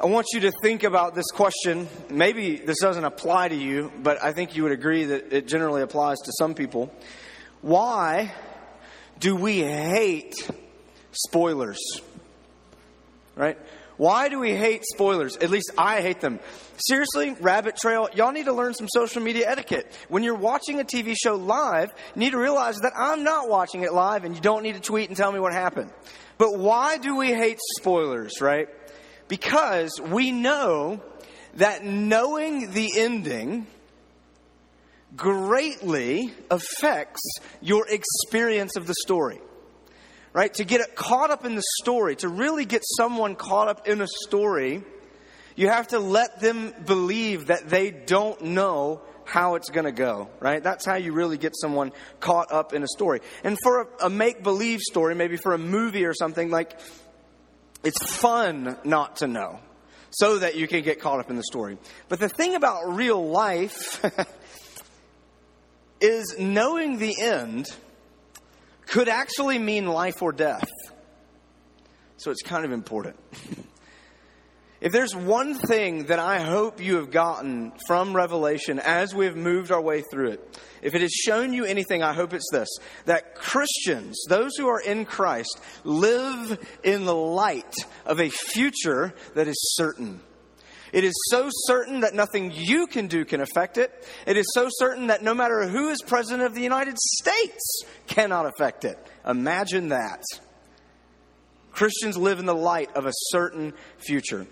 I want you to think about this question. Maybe this doesn't apply to you, but I think you would agree that it generally applies to some people. Why do we hate spoilers? Right? Why do we hate spoilers? At least I hate them. Seriously, Rabbit Trail, y'all need to learn some social media etiquette. When you're watching a TV show live, you need to realize that I'm not watching it live and you don't need to tweet and tell me what happened. But why do we hate spoilers, right? Because we know that knowing the ending greatly affects your experience of the story. Right? To get it caught up in the story, to really get someone caught up in a story, you have to let them believe that they don't know how it's going to go, right? That's how you really get someone caught up in a story. And for a, a make believe story, maybe for a movie or something, like, it's fun not to know so that you can get caught up in the story. But the thing about real life is knowing the end could actually mean life or death. So it's kind of important. if there's one thing that I hope you have gotten from Revelation as we've moved our way through it, if it has shown you anything, I hope it's this that Christians, those who are in Christ, live in the light of a future that is certain. It is so certain that nothing you can do can affect it. It is so certain that no matter who is president of the United States cannot affect it. Imagine that. Christians live in the light of a certain future.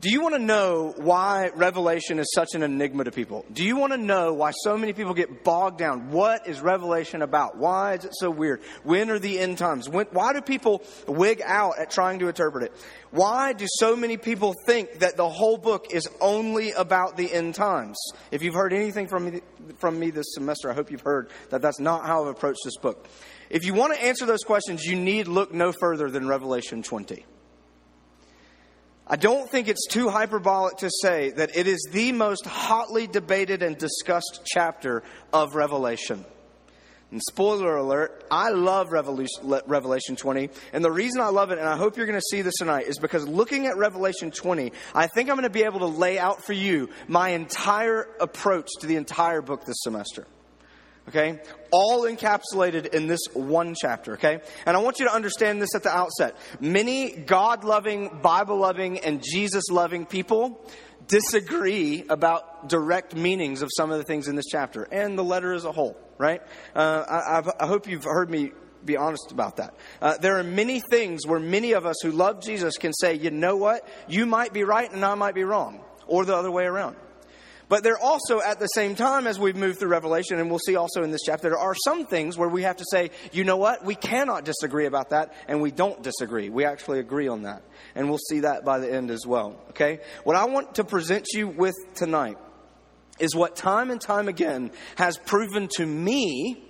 Do you want to know why Revelation is such an enigma to people? Do you want to know why so many people get bogged down? What is Revelation about? Why is it so weird? When are the end times? When, why do people wig out at trying to interpret it? Why do so many people think that the whole book is only about the end times? If you've heard anything from me, from me this semester, I hope you've heard that that's not how I've approached this book. If you want to answer those questions, you need look no further than Revelation 20. I don't think it's too hyperbolic to say that it is the most hotly debated and discussed chapter of Revelation. And spoiler alert, I love Revelation 20. And the reason I love it, and I hope you're going to see this tonight, is because looking at Revelation 20, I think I'm going to be able to lay out for you my entire approach to the entire book this semester. Okay? All encapsulated in this one chapter, okay? And I want you to understand this at the outset. Many God loving, Bible loving, and Jesus loving people disagree about direct meanings of some of the things in this chapter and the letter as a whole, right? Uh, I, I, hope you've heard me be honest about that. Uh, there are many things where many of us who love Jesus can say, you know what? You might be right and I might be wrong, or the other way around. But there also, at the same time, as we've moved through Revelation, and we'll see also in this chapter, there are some things where we have to say, you know what? We cannot disagree about that, and we don't disagree. We actually agree on that. And we'll see that by the end as well. Okay? What I want to present you with tonight is what time and time again has proven to me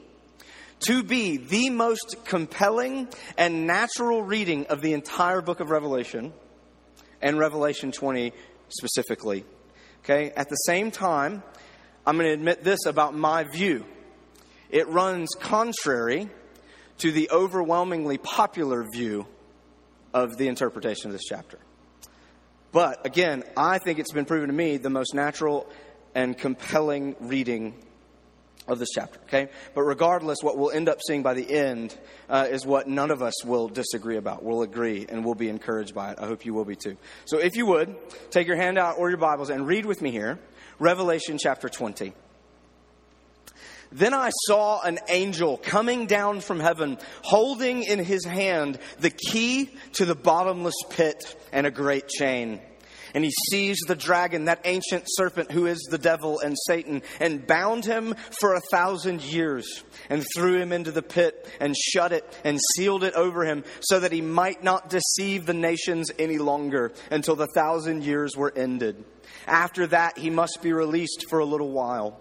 to be the most compelling and natural reading of the entire book of Revelation and Revelation 20 specifically. Okay? At the same time, I'm going to admit this about my view. It runs contrary to the overwhelmingly popular view of the interpretation of this chapter. But again, I think it's been proven to me the most natural and compelling reading of this chapter, okay? But regardless, what we'll end up seeing by the end uh, is what none of us will disagree about. We'll agree and we'll be encouraged by it. I hope you will be too. So if you would, take your handout or your Bibles and read with me here Revelation chapter 20. Then I saw an angel coming down from heaven, holding in his hand the key to the bottomless pit and a great chain and he seized the dragon, that ancient serpent who is the devil and Satan, and bound him for a thousand years, and threw him into the pit, and shut it, and sealed it over him, so that he might not deceive the nations any longer until the thousand years were ended. After that, he must be released for a little while.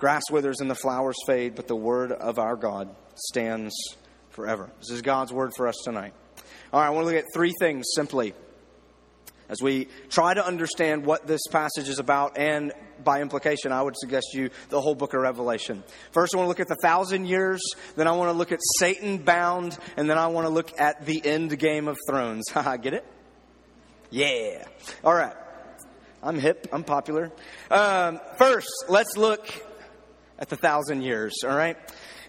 Grass withers and the flowers fade, but the word of our God stands forever. This is God's word for us tonight. All right, I want to look at three things simply as we try to understand what this passage is about, and by implication, I would suggest you the whole book of Revelation. First, I want to look at the thousand years, then I want to look at Satan bound, and then I want to look at the end game of thrones. Haha, get it? Yeah. All right. I'm hip, I'm popular. Um, first, let's look at the thousand years, all right?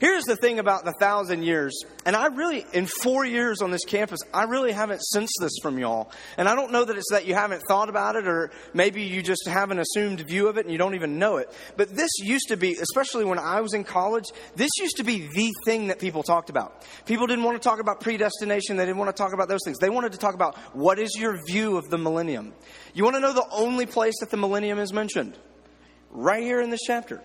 Here's the thing about the thousand years, and I really, in four years on this campus, I really haven't sensed this from y'all. And I don't know that it's that you haven't thought about it, or maybe you just have an assumed view of it and you don't even know it. But this used to be, especially when I was in college, this used to be the thing that people talked about. People didn't want to talk about predestination, they didn't want to talk about those things. They wanted to talk about what is your view of the millennium. You want to know the only place that the millennium is mentioned? Right here in this chapter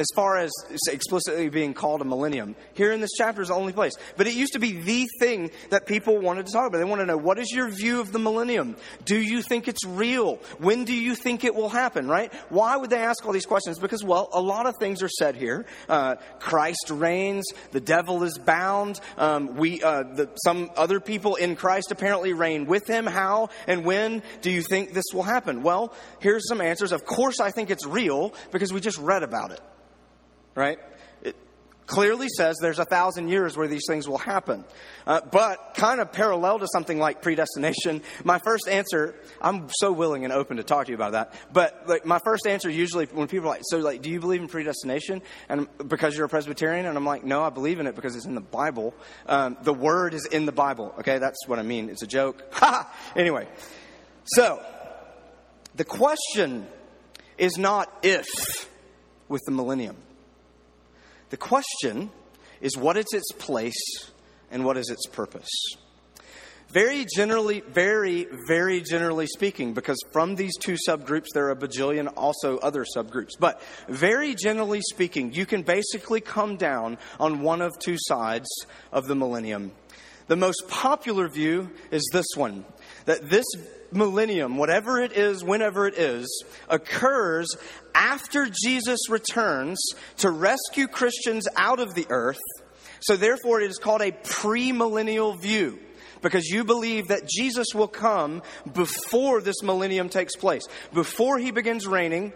as far as explicitly being called a millennium. Here in this chapter is the only place. But it used to be the thing that people wanted to talk about. They want to know what is your view of the millennium? Do you think it's real? When do you think it will happen, right? Why would they ask all these questions? Because, well, a lot of things are said here. Uh, Christ reigns, the devil is bound. Um, we, uh, the, some other people in Christ apparently reign with him. How and when do you think this will happen? Well, here's some answers. Of course, I think it's real because we just read about it right? It clearly says there's a thousand years where these things will happen. Uh, but kind of parallel to something like predestination, my first answer, I'm so willing and open to talk to you about that. But like my first answer usually when people are like, so like, do you believe in predestination? And because you're a Presbyterian, and I'm like, no, I believe in it because it's in the Bible. Um, the word is in the Bible. Okay, that's what I mean. It's a joke. Ha! anyway, so the question is not if with the millennium. The question is what is its place and what is its purpose? Very generally, very, very generally speaking, because from these two subgroups, there are a bajillion also other subgroups. But very generally speaking, you can basically come down on one of two sides of the millennium. The most popular view is this one that this millennium, whatever it is, whenever it is, occurs after Jesus returns to rescue Christians out of the earth. So, therefore, it is called a premillennial view because you believe that Jesus will come before this millennium takes place, before he begins reigning.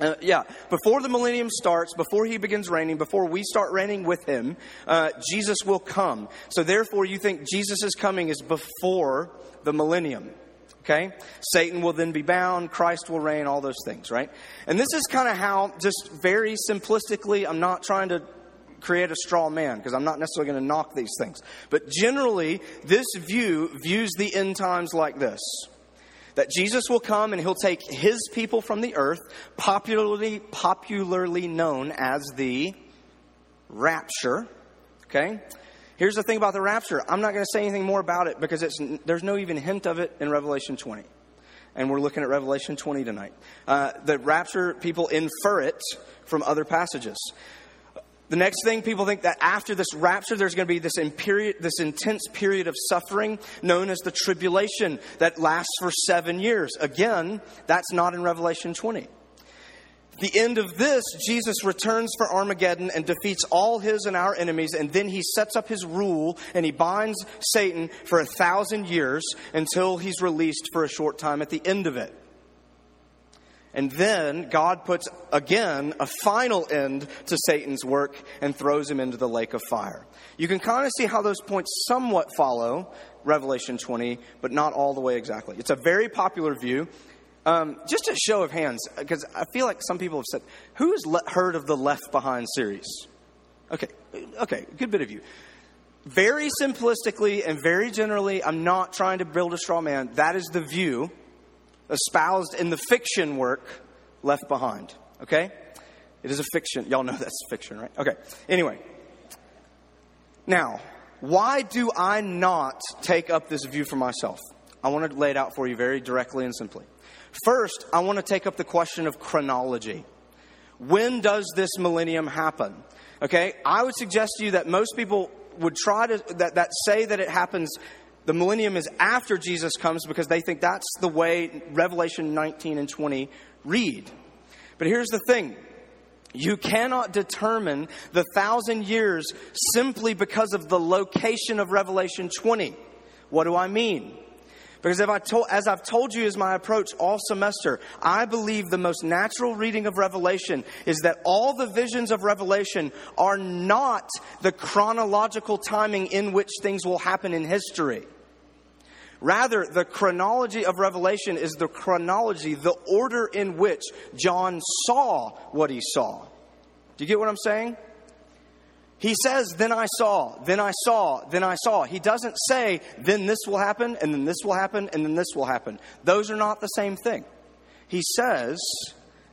Uh, yeah, before the millennium starts, before he begins reigning, before we start reigning with him, uh, Jesus will come. So, therefore, you think Jesus' coming is before the millennium. Okay? Satan will then be bound, Christ will reign, all those things, right? And this is kind of how, just very simplistically, I'm not trying to create a straw man because I'm not necessarily going to knock these things. But generally, this view views the end times like this that Jesus will come and he'll take his people from the earth, popularly, popularly known as the rapture. Okay? Here's the thing about the rapture. I'm not going to say anything more about it because there's no even hint of it in Revelation 20. And we're looking at Revelation 20 tonight. Uh, the rapture, people infer it from other passages. The next thing people think that after this rapture, there's going to be this, imperiod, this intense period of suffering known as the tribulation that lasts for seven years. Again, that's not in Revelation 20. The end of this, Jesus returns for Armageddon and defeats all his and our enemies, and then he sets up his rule and he binds Satan for a thousand years until he's released for a short time at the end of it. And then God puts again a final end to Satan's work and throws him into the lake of fire. You can kind of see how those points somewhat follow Revelation 20, but not all the way exactly. It's a very popular view. Um, just a show of hands, because I feel like some people have said, who has le- heard of the Left Behind series? Okay, okay, good bit of you. Very simplistically and very generally, I'm not trying to build a straw man. That is the view espoused in the fiction work Left Behind. Okay? It is a fiction. Y'all know that's fiction, right? Okay. Anyway. Now, why do I not take up this view for myself? I want to lay it out for you very directly and simply. First, I want to take up the question of chronology. When does this millennium happen? Okay, I would suggest to you that most people would try to that, that say that it happens the millennium is after Jesus comes because they think that's the way Revelation 19 and 20 read. But here's the thing you cannot determine the thousand years simply because of the location of Revelation 20. What do I mean? Because if I told, as I've told you is my approach all semester, I believe the most natural reading of Revelation is that all the visions of Revelation are not the chronological timing in which things will happen in history. Rather, the chronology of Revelation is the chronology, the order in which John saw what he saw. Do you get what I'm saying? He says, Then I saw, then I saw, then I saw. He doesn't say, Then this will happen, and then this will happen, and then this will happen. Those are not the same thing. He says,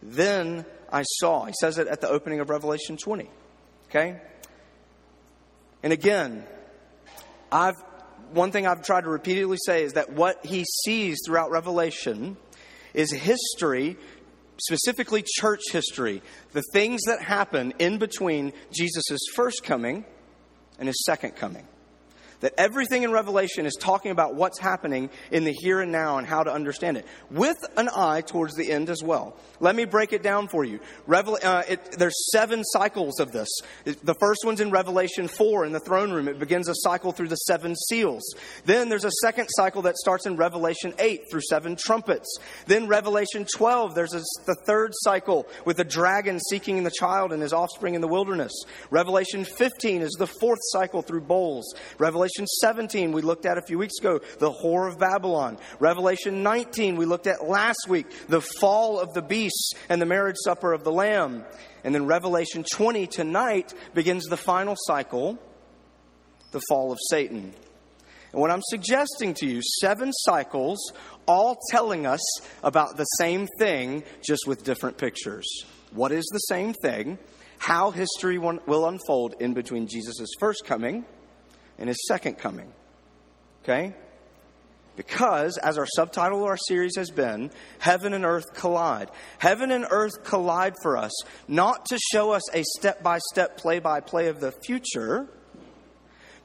Then I saw. He says it at the opening of Revelation 20. Okay? And again, I've one thing I've tried to repeatedly say is that what he sees throughout Revelation is history specifically church history, the things that happen in between Jesus' first coming and his second coming that everything in Revelation is talking about what's happening in the here and now and how to understand it, with an eye towards the end as well. Let me break it down for you. Revel- uh, it, there's seven cycles of this. The first one's in Revelation 4 in the throne room. It begins a cycle through the seven seals. Then there's a second cycle that starts in Revelation 8 through seven trumpets. Then Revelation 12, there's a, the third cycle with the dragon seeking the child and his offspring in the wilderness. Revelation 15 is the fourth cycle through bowls. Revelation Revelation 17, we looked at a few weeks ago, the whore of Babylon. Revelation 19, we looked at last week, the fall of the beasts and the marriage supper of the Lamb. And then Revelation 20 tonight begins the final cycle, the fall of Satan. And what I'm suggesting to you, seven cycles, all telling us about the same thing, just with different pictures. What is the same thing? How history will unfold in between Jesus' first coming in his second coming. Okay? Because, as our subtitle of our series has been, Heaven and Earth Collide. Heaven and Earth collide for us, not to show us a step by step, play by play of the future,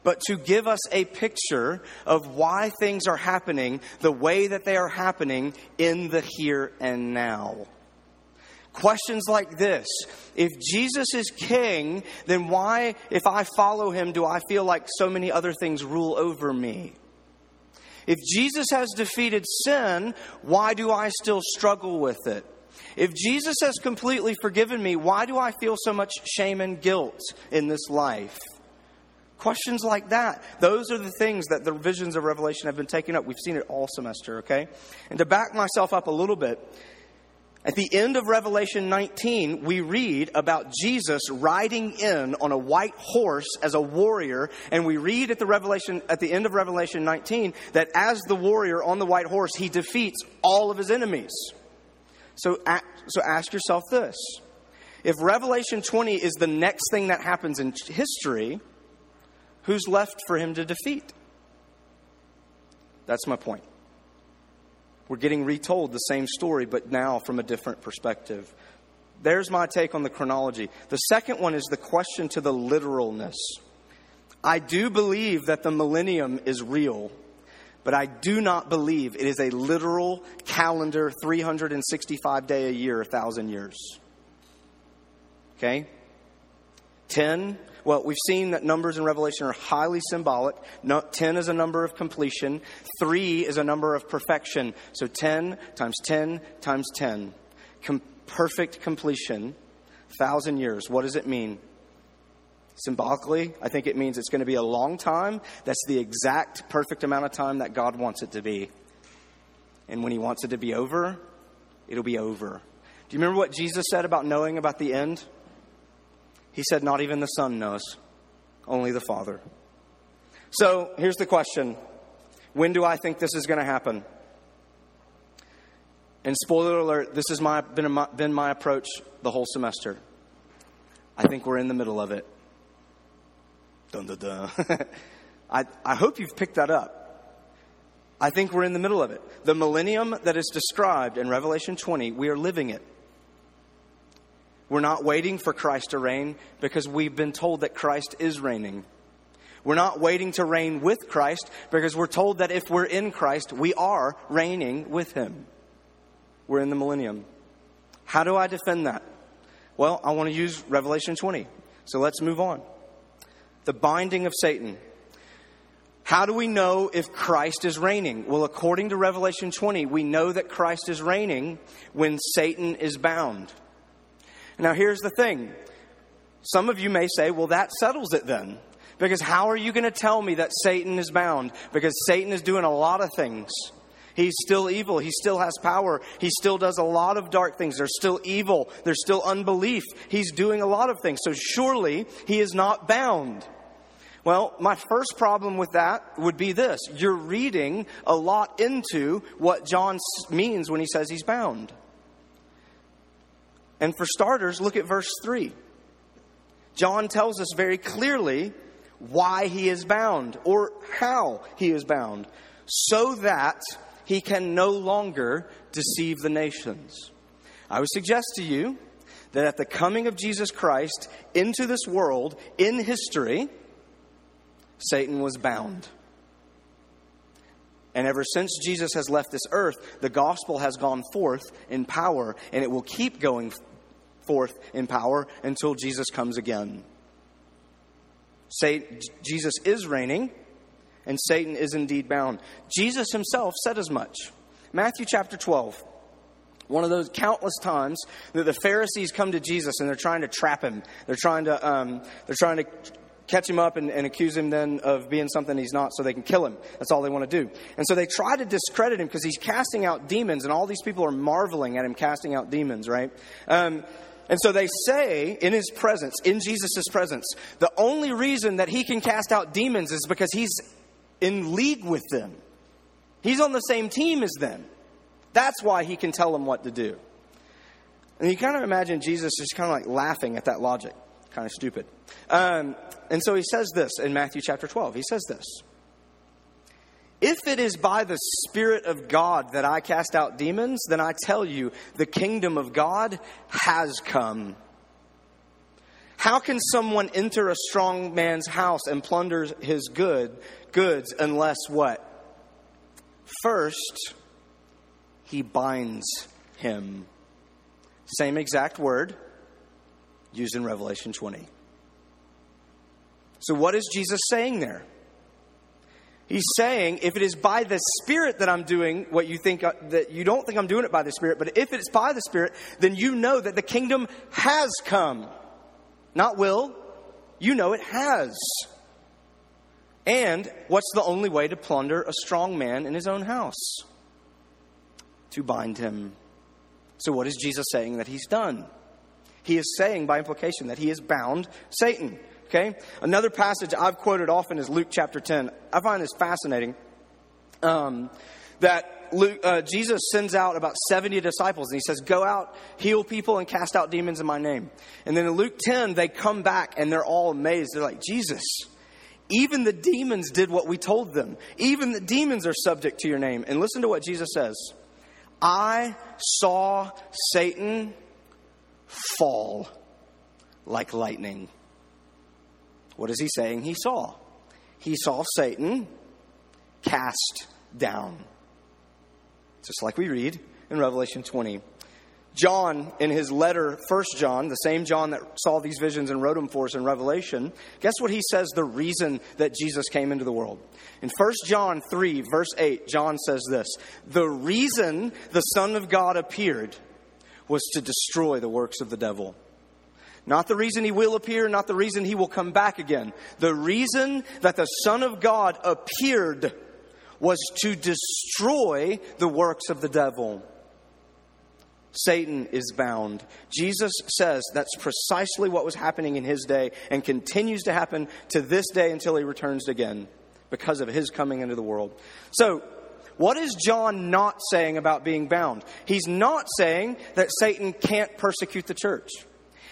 but to give us a picture of why things are happening the way that they are happening in the here and now. Questions like this If Jesus is king, then why, if I follow him, do I feel like so many other things rule over me? If Jesus has defeated sin, why do I still struggle with it? If Jesus has completely forgiven me, why do I feel so much shame and guilt in this life? Questions like that. Those are the things that the visions of Revelation have been taking up. We've seen it all semester, okay? And to back myself up a little bit, At the end of Revelation 19, we read about Jesus riding in on a white horse as a warrior, and we read at the Revelation at the end of Revelation 19 that as the warrior on the white horse, he defeats all of his enemies. So, so ask yourself this: If Revelation 20 is the next thing that happens in history, who's left for him to defeat? That's my point. We're getting retold the same story, but now from a different perspective. There's my take on the chronology. The second one is the question to the literalness. I do believe that the millennium is real, but I do not believe it is a literal calendar, 365 day a year, 1,000 years. Okay? 10 well, we've seen that numbers in Revelation are highly symbolic. No, 10 is a number of completion, 3 is a number of perfection. So 10 times 10 times 10. Com- perfect completion, 1,000 years. What does it mean? Symbolically, I think it means it's going to be a long time. That's the exact perfect amount of time that God wants it to be. And when He wants it to be over, it'll be over. Do you remember what Jesus said about knowing about the end? He said, Not even the Son knows, only the Father. So here's the question When do I think this is going to happen? And spoiler alert, this has my, been, my, been my approach the whole semester. I think we're in the middle of it. Dun, dun, dun. I, I hope you've picked that up. I think we're in the middle of it. The millennium that is described in Revelation 20, we are living it. We're not waiting for Christ to reign because we've been told that Christ is reigning. We're not waiting to reign with Christ because we're told that if we're in Christ, we are reigning with Him. We're in the millennium. How do I defend that? Well, I want to use Revelation 20. So let's move on. The binding of Satan. How do we know if Christ is reigning? Well, according to Revelation 20, we know that Christ is reigning when Satan is bound. Now, here's the thing. Some of you may say, well, that settles it then. Because how are you going to tell me that Satan is bound? Because Satan is doing a lot of things. He's still evil. He still has power. He still does a lot of dark things. There's still evil. There's still unbelief. He's doing a lot of things. So surely he is not bound. Well, my first problem with that would be this you're reading a lot into what John means when he says he's bound. And for starters, look at verse 3. John tells us very clearly why he is bound or how he is bound, so that he can no longer deceive the nations. I would suggest to you that at the coming of Jesus Christ into this world, in history, Satan was bound. And ever since Jesus has left this earth, the gospel has gone forth in power, and it will keep going forth in power until Jesus comes again. Say, Jesus is reigning, and Satan is indeed bound. Jesus himself said as much. Matthew chapter 12. One of those countless times that the Pharisees come to Jesus and they're trying to trap him. They're trying to, um, they're trying to catch him up and, and, accuse him then of being something he's not so they can kill him. That's all they want to do. And so they try to discredit him because he's casting out demons and all these people are marveling at him casting out demons, right? Um, and so they say in his presence, in Jesus' presence, the only reason that he can cast out demons is because he's in league with them. He's on the same team as them. That's why he can tell them what to do. And you kind of imagine Jesus just kind of like laughing at that logic. Kind of stupid. Um, and so he says this in Matthew chapter 12. He says this if it is by the Spirit of God that I cast out demons, then I tell you, the kingdom of God has come. How can someone enter a strong man's house and plunder his good goods unless what? First, he binds him. Same exact word used in Revelation 20. So, what is Jesus saying there? He's saying, if it is by the Spirit that I'm doing what you think, uh, that you don't think I'm doing it by the Spirit, but if it's by the Spirit, then you know that the kingdom has come. Not will, you know it has. And what's the only way to plunder a strong man in his own house? To bind him. So, what is Jesus saying that he's done? He is saying, by implication, that he is bound Satan. Okay? Another passage I've quoted often is Luke chapter 10. I find this fascinating. Um, that Luke, uh, Jesus sends out about 70 disciples and he says, Go out, heal people, and cast out demons in my name. And then in Luke 10, they come back and they're all amazed. They're like, Jesus, even the demons did what we told them. Even the demons are subject to your name. And listen to what Jesus says I saw Satan fall like lightning. What is he saying he saw? He saw Satan cast down. Just like we read in Revelation 20. John, in his letter, First John, the same John that saw these visions and wrote them for us in Revelation, guess what he says the reason that Jesus came into the world? In First John 3, verse 8, John says this The reason the Son of God appeared was to destroy the works of the devil. Not the reason he will appear, not the reason he will come back again. The reason that the Son of God appeared was to destroy the works of the devil. Satan is bound. Jesus says that's precisely what was happening in his day and continues to happen to this day until he returns again because of his coming into the world. So, what is John not saying about being bound? He's not saying that Satan can't persecute the church.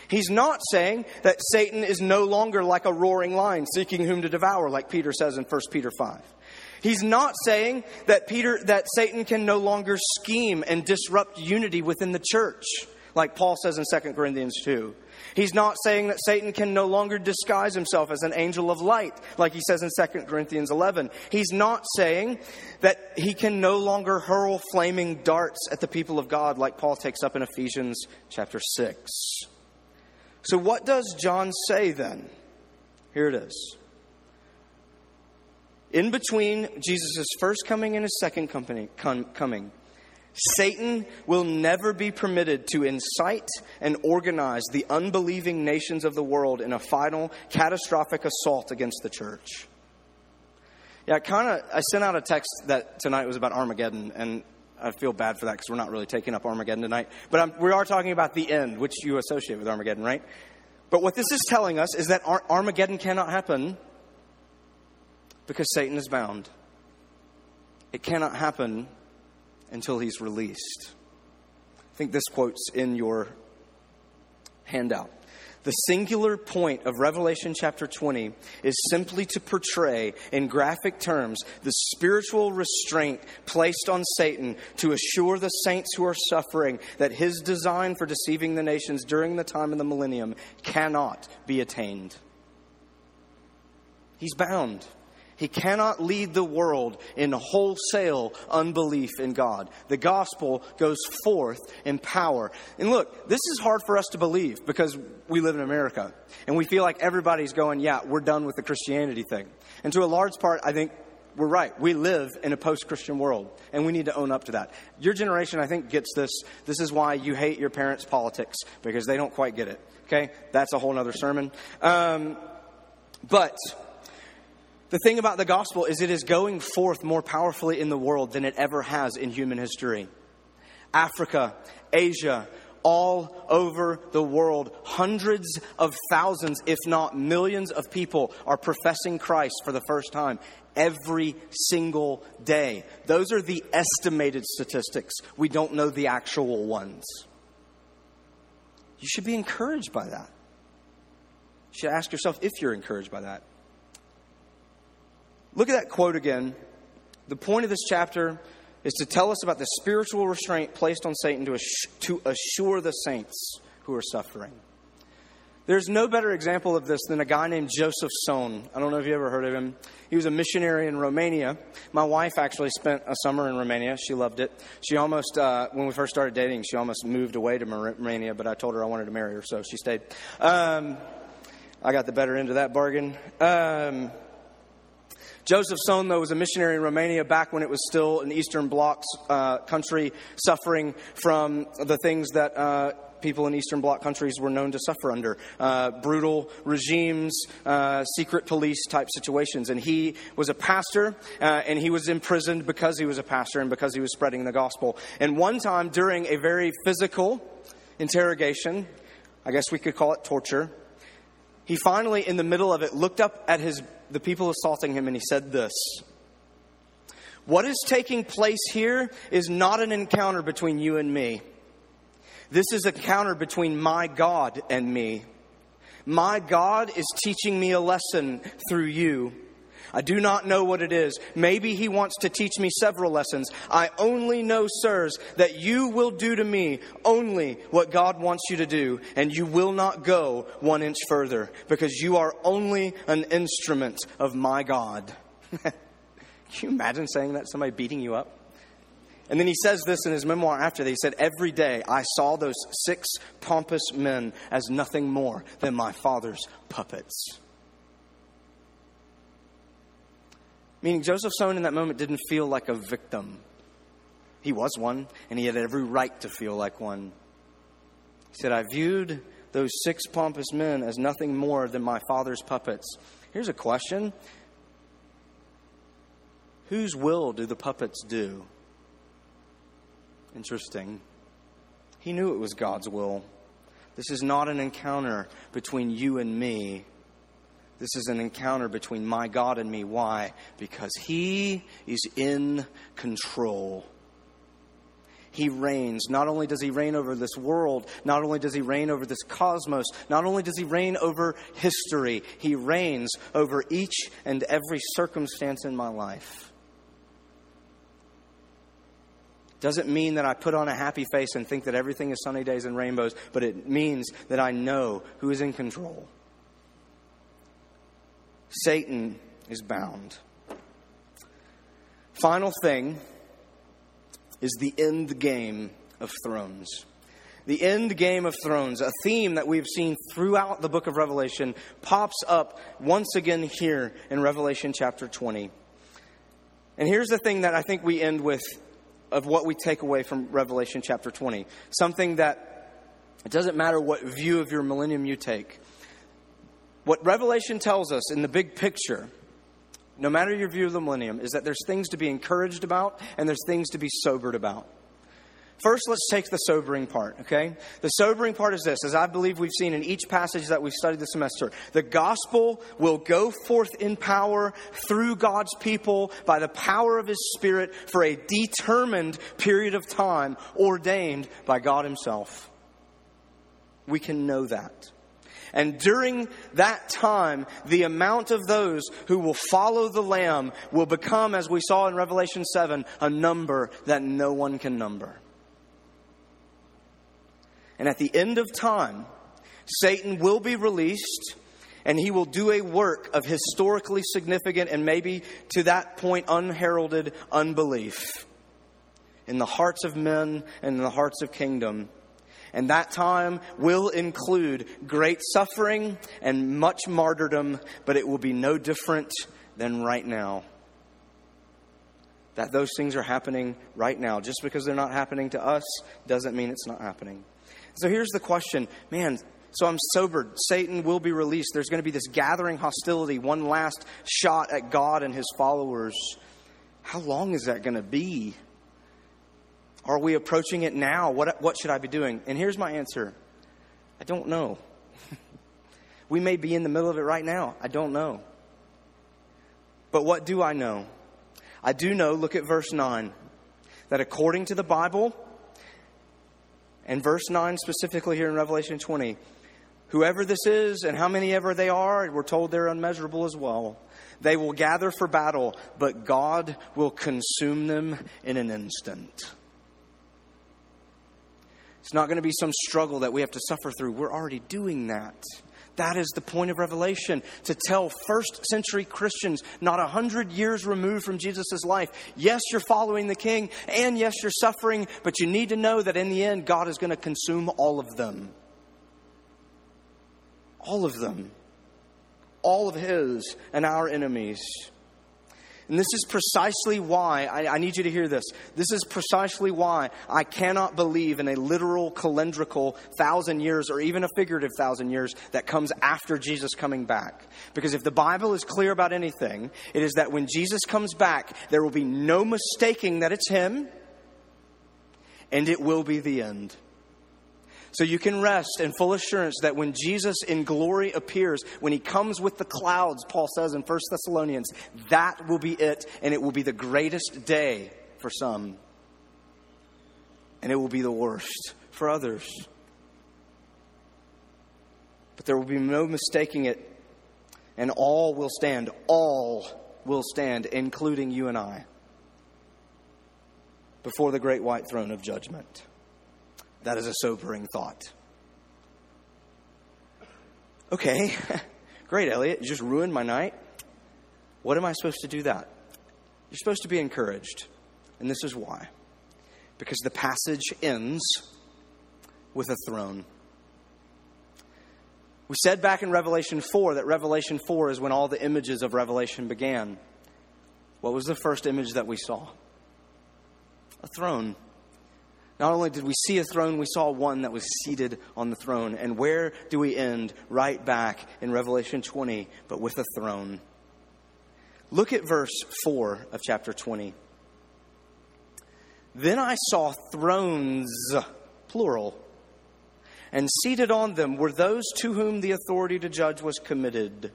He's not saying that Satan is no longer like a roaring lion seeking whom to devour, like Peter says in 1 Peter 5. He's not saying that Peter that Satan can no longer scheme and disrupt unity within the church, like Paul says in 2 Corinthians 2. He's not saying that Satan can no longer disguise himself as an angel of light, like he says in 2 Corinthians 11. He's not saying that he can no longer hurl flaming darts at the people of God, like Paul takes up in Ephesians chapter 6. So, what does John say then? Here it is. In between Jesus' first coming and his second company, com, coming, Satan will never be permitted to incite and organize the unbelieving nations of the world in a final catastrophic assault against the church. Yeah, I kind of I sent out a text that tonight was about Armageddon, and I feel bad for that because we're not really taking up Armageddon tonight. But I'm, we are talking about the end, which you associate with Armageddon, right? But what this is telling us is that Ar- Armageddon cannot happen because Satan is bound. It cannot happen until he's released. I think this quote's in your handout. The singular point of Revelation chapter 20 is simply to portray, in graphic terms, the spiritual restraint placed on Satan to assure the saints who are suffering that his design for deceiving the nations during the time of the millennium cannot be attained. He's bound. He cannot lead the world in wholesale unbelief in God. The gospel goes forth in power. And look, this is hard for us to believe because we live in America and we feel like everybody's going, yeah, we're done with the Christianity thing. And to a large part, I think we're right. We live in a post Christian world, and we need to own up to that. Your generation, I think, gets this. This is why you hate your parents' politics, because they don't quite get it. Okay? That's a whole other sermon. Um, but the thing about the gospel is it is going forth more powerfully in the world than it ever has in human history. Africa, Asia, all over the world, hundreds of thousands, if not millions of people are professing Christ for the first time every single day. Those are the estimated statistics. We don't know the actual ones. You should be encouraged by that. You should ask yourself if you're encouraged by that. Look at that quote again. The point of this chapter is to tell us about the spiritual restraint placed on Satan to, to assure the saints who are suffering. There's no better example of this than a guy named Joseph Tson. I don't know if you ever heard of him. He was a missionary in Romania. My wife actually spent a summer in Romania. She loved it. She almost, uh, when we first started dating, she almost moved away to Romania, but I told her I wanted to marry her, so she stayed. Um, I got the better end of that bargain. Um, Joseph Tson, was a missionary in Romania back when it was still an Eastern Bloc uh, country suffering from the things that uh, people in Eastern Bloc countries were known to suffer under uh, brutal regimes, uh, secret police type situations. And he was a pastor, uh, and he was imprisoned because he was a pastor and because he was spreading the gospel. And one time during a very physical interrogation, I guess we could call it torture, he finally, in the middle of it, looked up at his, the people assaulting him and he said this. What is taking place here is not an encounter between you and me. This is a counter between my God and me. My God is teaching me a lesson through you. I do not know what it is. Maybe he wants to teach me several lessons. I only know, sirs, that you will do to me only what God wants you to do, and you will not go one inch further because you are only an instrument of my God. Can you imagine saying that somebody beating you up? And then he says this in his memoir after that. He said, Every day I saw those six pompous men as nothing more than my father's puppets. Meaning Joseph Tson in that moment didn't feel like a victim. He was one, and he had every right to feel like one. He said, I viewed those six pompous men as nothing more than my father's puppets. Here's a question Whose will do the puppets do? Interesting. He knew it was God's will. This is not an encounter between you and me. This is an encounter between my God and me. Why? Because He is in control. He reigns. Not only does He reign over this world, not only does He reign over this cosmos, not only does He reign over history, He reigns over each and every circumstance in my life. Doesn't mean that I put on a happy face and think that everything is sunny days and rainbows, but it means that I know who is in control. Satan is bound. Final thing is the end game of thrones. The end game of thrones, a theme that we've seen throughout the book of Revelation, pops up once again here in Revelation chapter 20. And here's the thing that I think we end with of what we take away from Revelation chapter 20. Something that it doesn't matter what view of your millennium you take. What Revelation tells us in the big picture, no matter your view of the millennium, is that there's things to be encouraged about and there's things to be sobered about. First, let's take the sobering part, okay? The sobering part is this, as I believe we've seen in each passage that we've studied this semester. The gospel will go forth in power through God's people by the power of His Spirit for a determined period of time ordained by God Himself. We can know that. And during that time, the amount of those who will follow the Lamb will become, as we saw in Revelation 7, a number that no one can number. And at the end of time, Satan will be released and he will do a work of historically significant and maybe to that point unheralded unbelief in the hearts of men and in the hearts of kingdom. And that time will include great suffering and much martyrdom, but it will be no different than right now. That those things are happening right now. Just because they're not happening to us doesn't mean it's not happening. So here's the question man, so I'm sobered. Satan will be released. There's going to be this gathering hostility, one last shot at God and his followers. How long is that going to be? Are we approaching it now? What, what should I be doing? And here's my answer I don't know. we may be in the middle of it right now. I don't know. But what do I know? I do know, look at verse 9, that according to the Bible, and verse 9 specifically here in Revelation 20. Whoever this is and how many ever they are, we're told they're unmeasurable as well. They will gather for battle, but God will consume them in an instant. It's not going to be some struggle that we have to suffer through. We're already doing that. That is the point of Revelation to tell first century Christians, not a hundred years removed from Jesus' life, yes, you're following the King, and yes, you're suffering, but you need to know that in the end, God is going to consume all of them. All of them. All of His and our enemies. And this is precisely why, I, I, need you to hear this. This is precisely why I cannot believe in a literal calendrical thousand years or even a figurative thousand years that comes after Jesus coming back. Because if the Bible is clear about anything, it is that when Jesus comes back, there will be no mistaking that it's Him, and it will be the end. So you can rest in full assurance that when Jesus in glory appears, when he comes with the clouds, Paul says in 1 Thessalonians, that will be it, and it will be the greatest day for some, and it will be the worst for others. But there will be no mistaking it, and all will stand. All will stand, including you and I, before the great white throne of judgment. That is a sobering thought. Okay, great, Elliot. You just ruined my night. What am I supposed to do that? You're supposed to be encouraged. And this is why. Because the passage ends with a throne. We said back in Revelation 4 that Revelation 4 is when all the images of Revelation began. What was the first image that we saw? A throne. Not only did we see a throne, we saw one that was seated on the throne. And where do we end? Right back in Revelation 20, but with a throne. Look at verse 4 of chapter 20. Then I saw thrones, plural, and seated on them were those to whom the authority to judge was committed.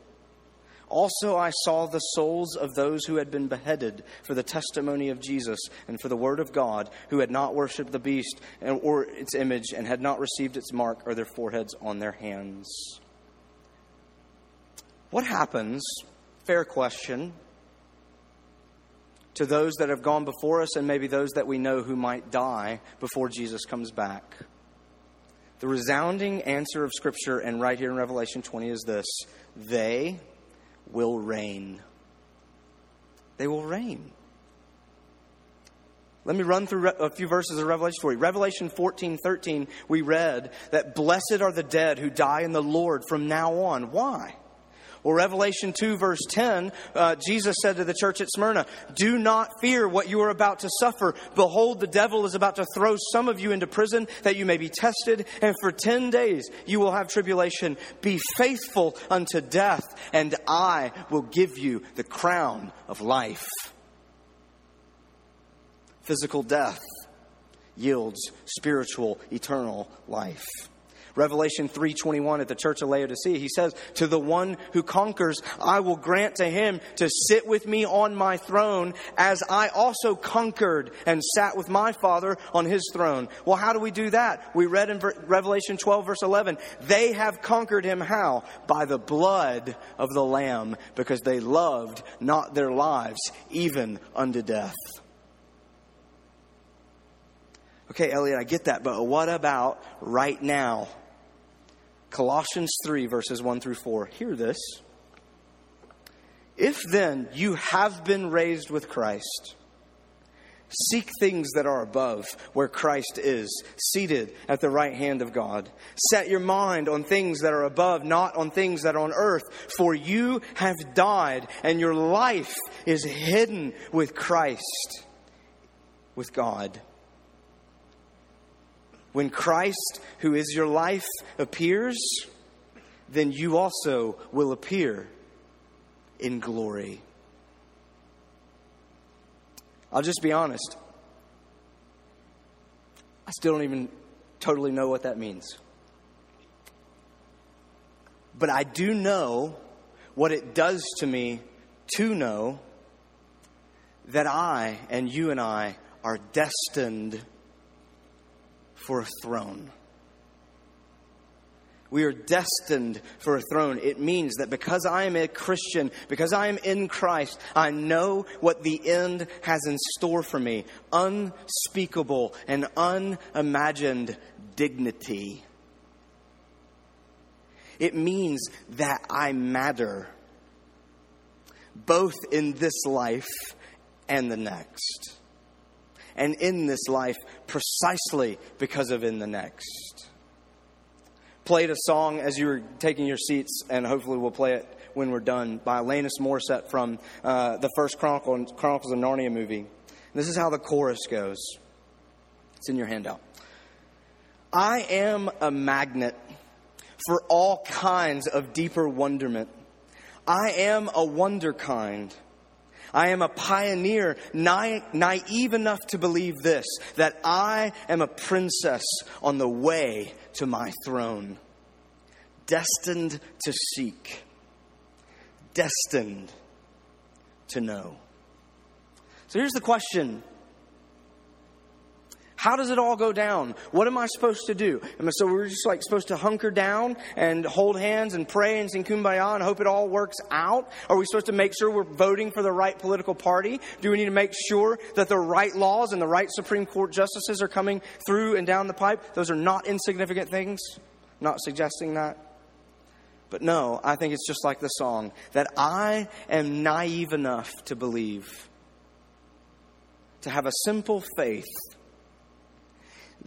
Also, I saw the souls of those who had been beheaded for the testimony of Jesus and for the word of God, who had not worshipped the beast or its image and had not received its mark or their foreheads on their hands. What happens, fair question, to those that have gone before us and maybe those that we know who might die before Jesus comes back? The resounding answer of Scripture and right here in Revelation 20 is this they will reign. They will reign. Let me run through a few verses of Revelation for you. Revelation 14, 13, we read that blessed are the dead who die in the Lord from now on. Why? Well, Revelation 2, verse 10, uh, Jesus said to the church at Smyrna, Do not fear what you are about to suffer. Behold, the devil is about to throw some of you into prison that you may be tested, and for 10 days you will have tribulation. Be faithful unto death, and I will give you the crown of life. Physical death yields spiritual, eternal life. Revelation 3:21 at the church of Laodicea, he says, "To the one who conquers, I will grant to him to sit with me on my throne, as I also conquered and sat with my Father on his throne." Well, how do we do that? We read in Revelation 12 verse 11, "They have conquered him how? By the blood of the lamb, because they loved not their lives even unto death." Okay, Elliot, I get that, but what about right now? Colossians 3, verses 1 through 4. Hear this. If then you have been raised with Christ, seek things that are above, where Christ is, seated at the right hand of God. Set your mind on things that are above, not on things that are on earth, for you have died, and your life is hidden with Christ, with God. When Christ, who is your life, appears, then you also will appear in glory. I'll just be honest. I still don't even totally know what that means. But I do know what it does to me to know that I and you and I are destined for a throne. We are destined for a throne. It means that because I am a Christian, because I am in Christ, I know what the end has in store for me unspeakable and unimagined dignity. It means that I matter, both in this life and the next and in this life precisely because of in the next. Played a song as you were taking your seats, and hopefully we'll play it when we're done by Alanis Morissette from uh, the first Chronicle, Chronicles of Narnia movie. And this is how the chorus goes. It's in your handout. I am a magnet for all kinds of deeper wonderment. I am a wunderkind. I am a pioneer, na- naive enough to believe this that I am a princess on the way to my throne, destined to seek, destined to know. So here's the question how does it all go down? What am I supposed to do? Am so we're just like supposed to hunker down and hold hands and pray and sing kumbaya and hope it all works out? Are we supposed to make sure we're voting for the right political party? Do we need to make sure that the right laws and the right Supreme Court justices are coming through and down the pipe? Those are not insignificant things. not suggesting that. But no, I think it's just like the song that I am naive enough to believe, to have a simple faith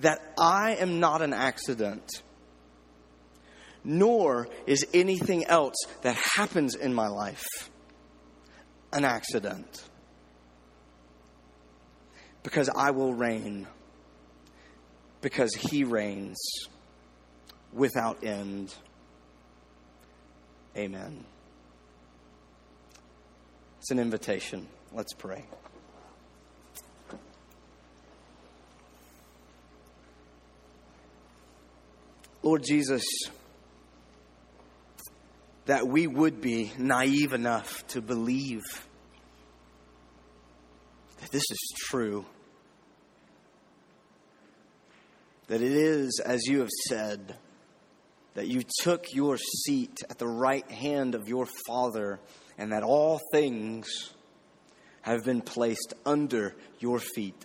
that I am not an accident, nor is anything else that happens in my life an accident. Because I will reign, because He reigns without end. Amen. It's an invitation. Let's pray. Lord Jesus, that we would be naive enough to believe that this is true. That it is, as you have said, that you took your seat at the right hand of your Father, and that all things have been placed under your feet.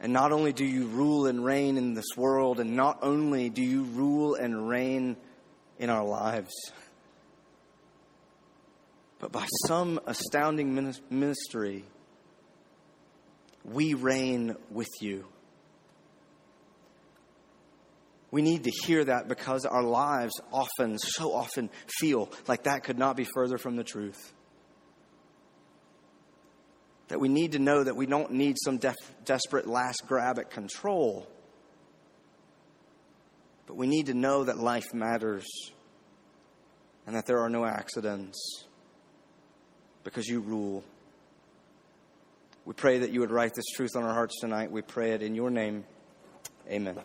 And not only do you rule and reign in this world, and not only do you rule and reign in our lives, but by some astounding ministry, we reign with you. We need to hear that because our lives often, so often, feel like that could not be further from the truth that we need to know that we don't need some def- desperate last grab at control. But we need to know that life matters and that there are no accidents because you rule. We pray that you would write this truth on our hearts tonight. We pray it in your name. Amen.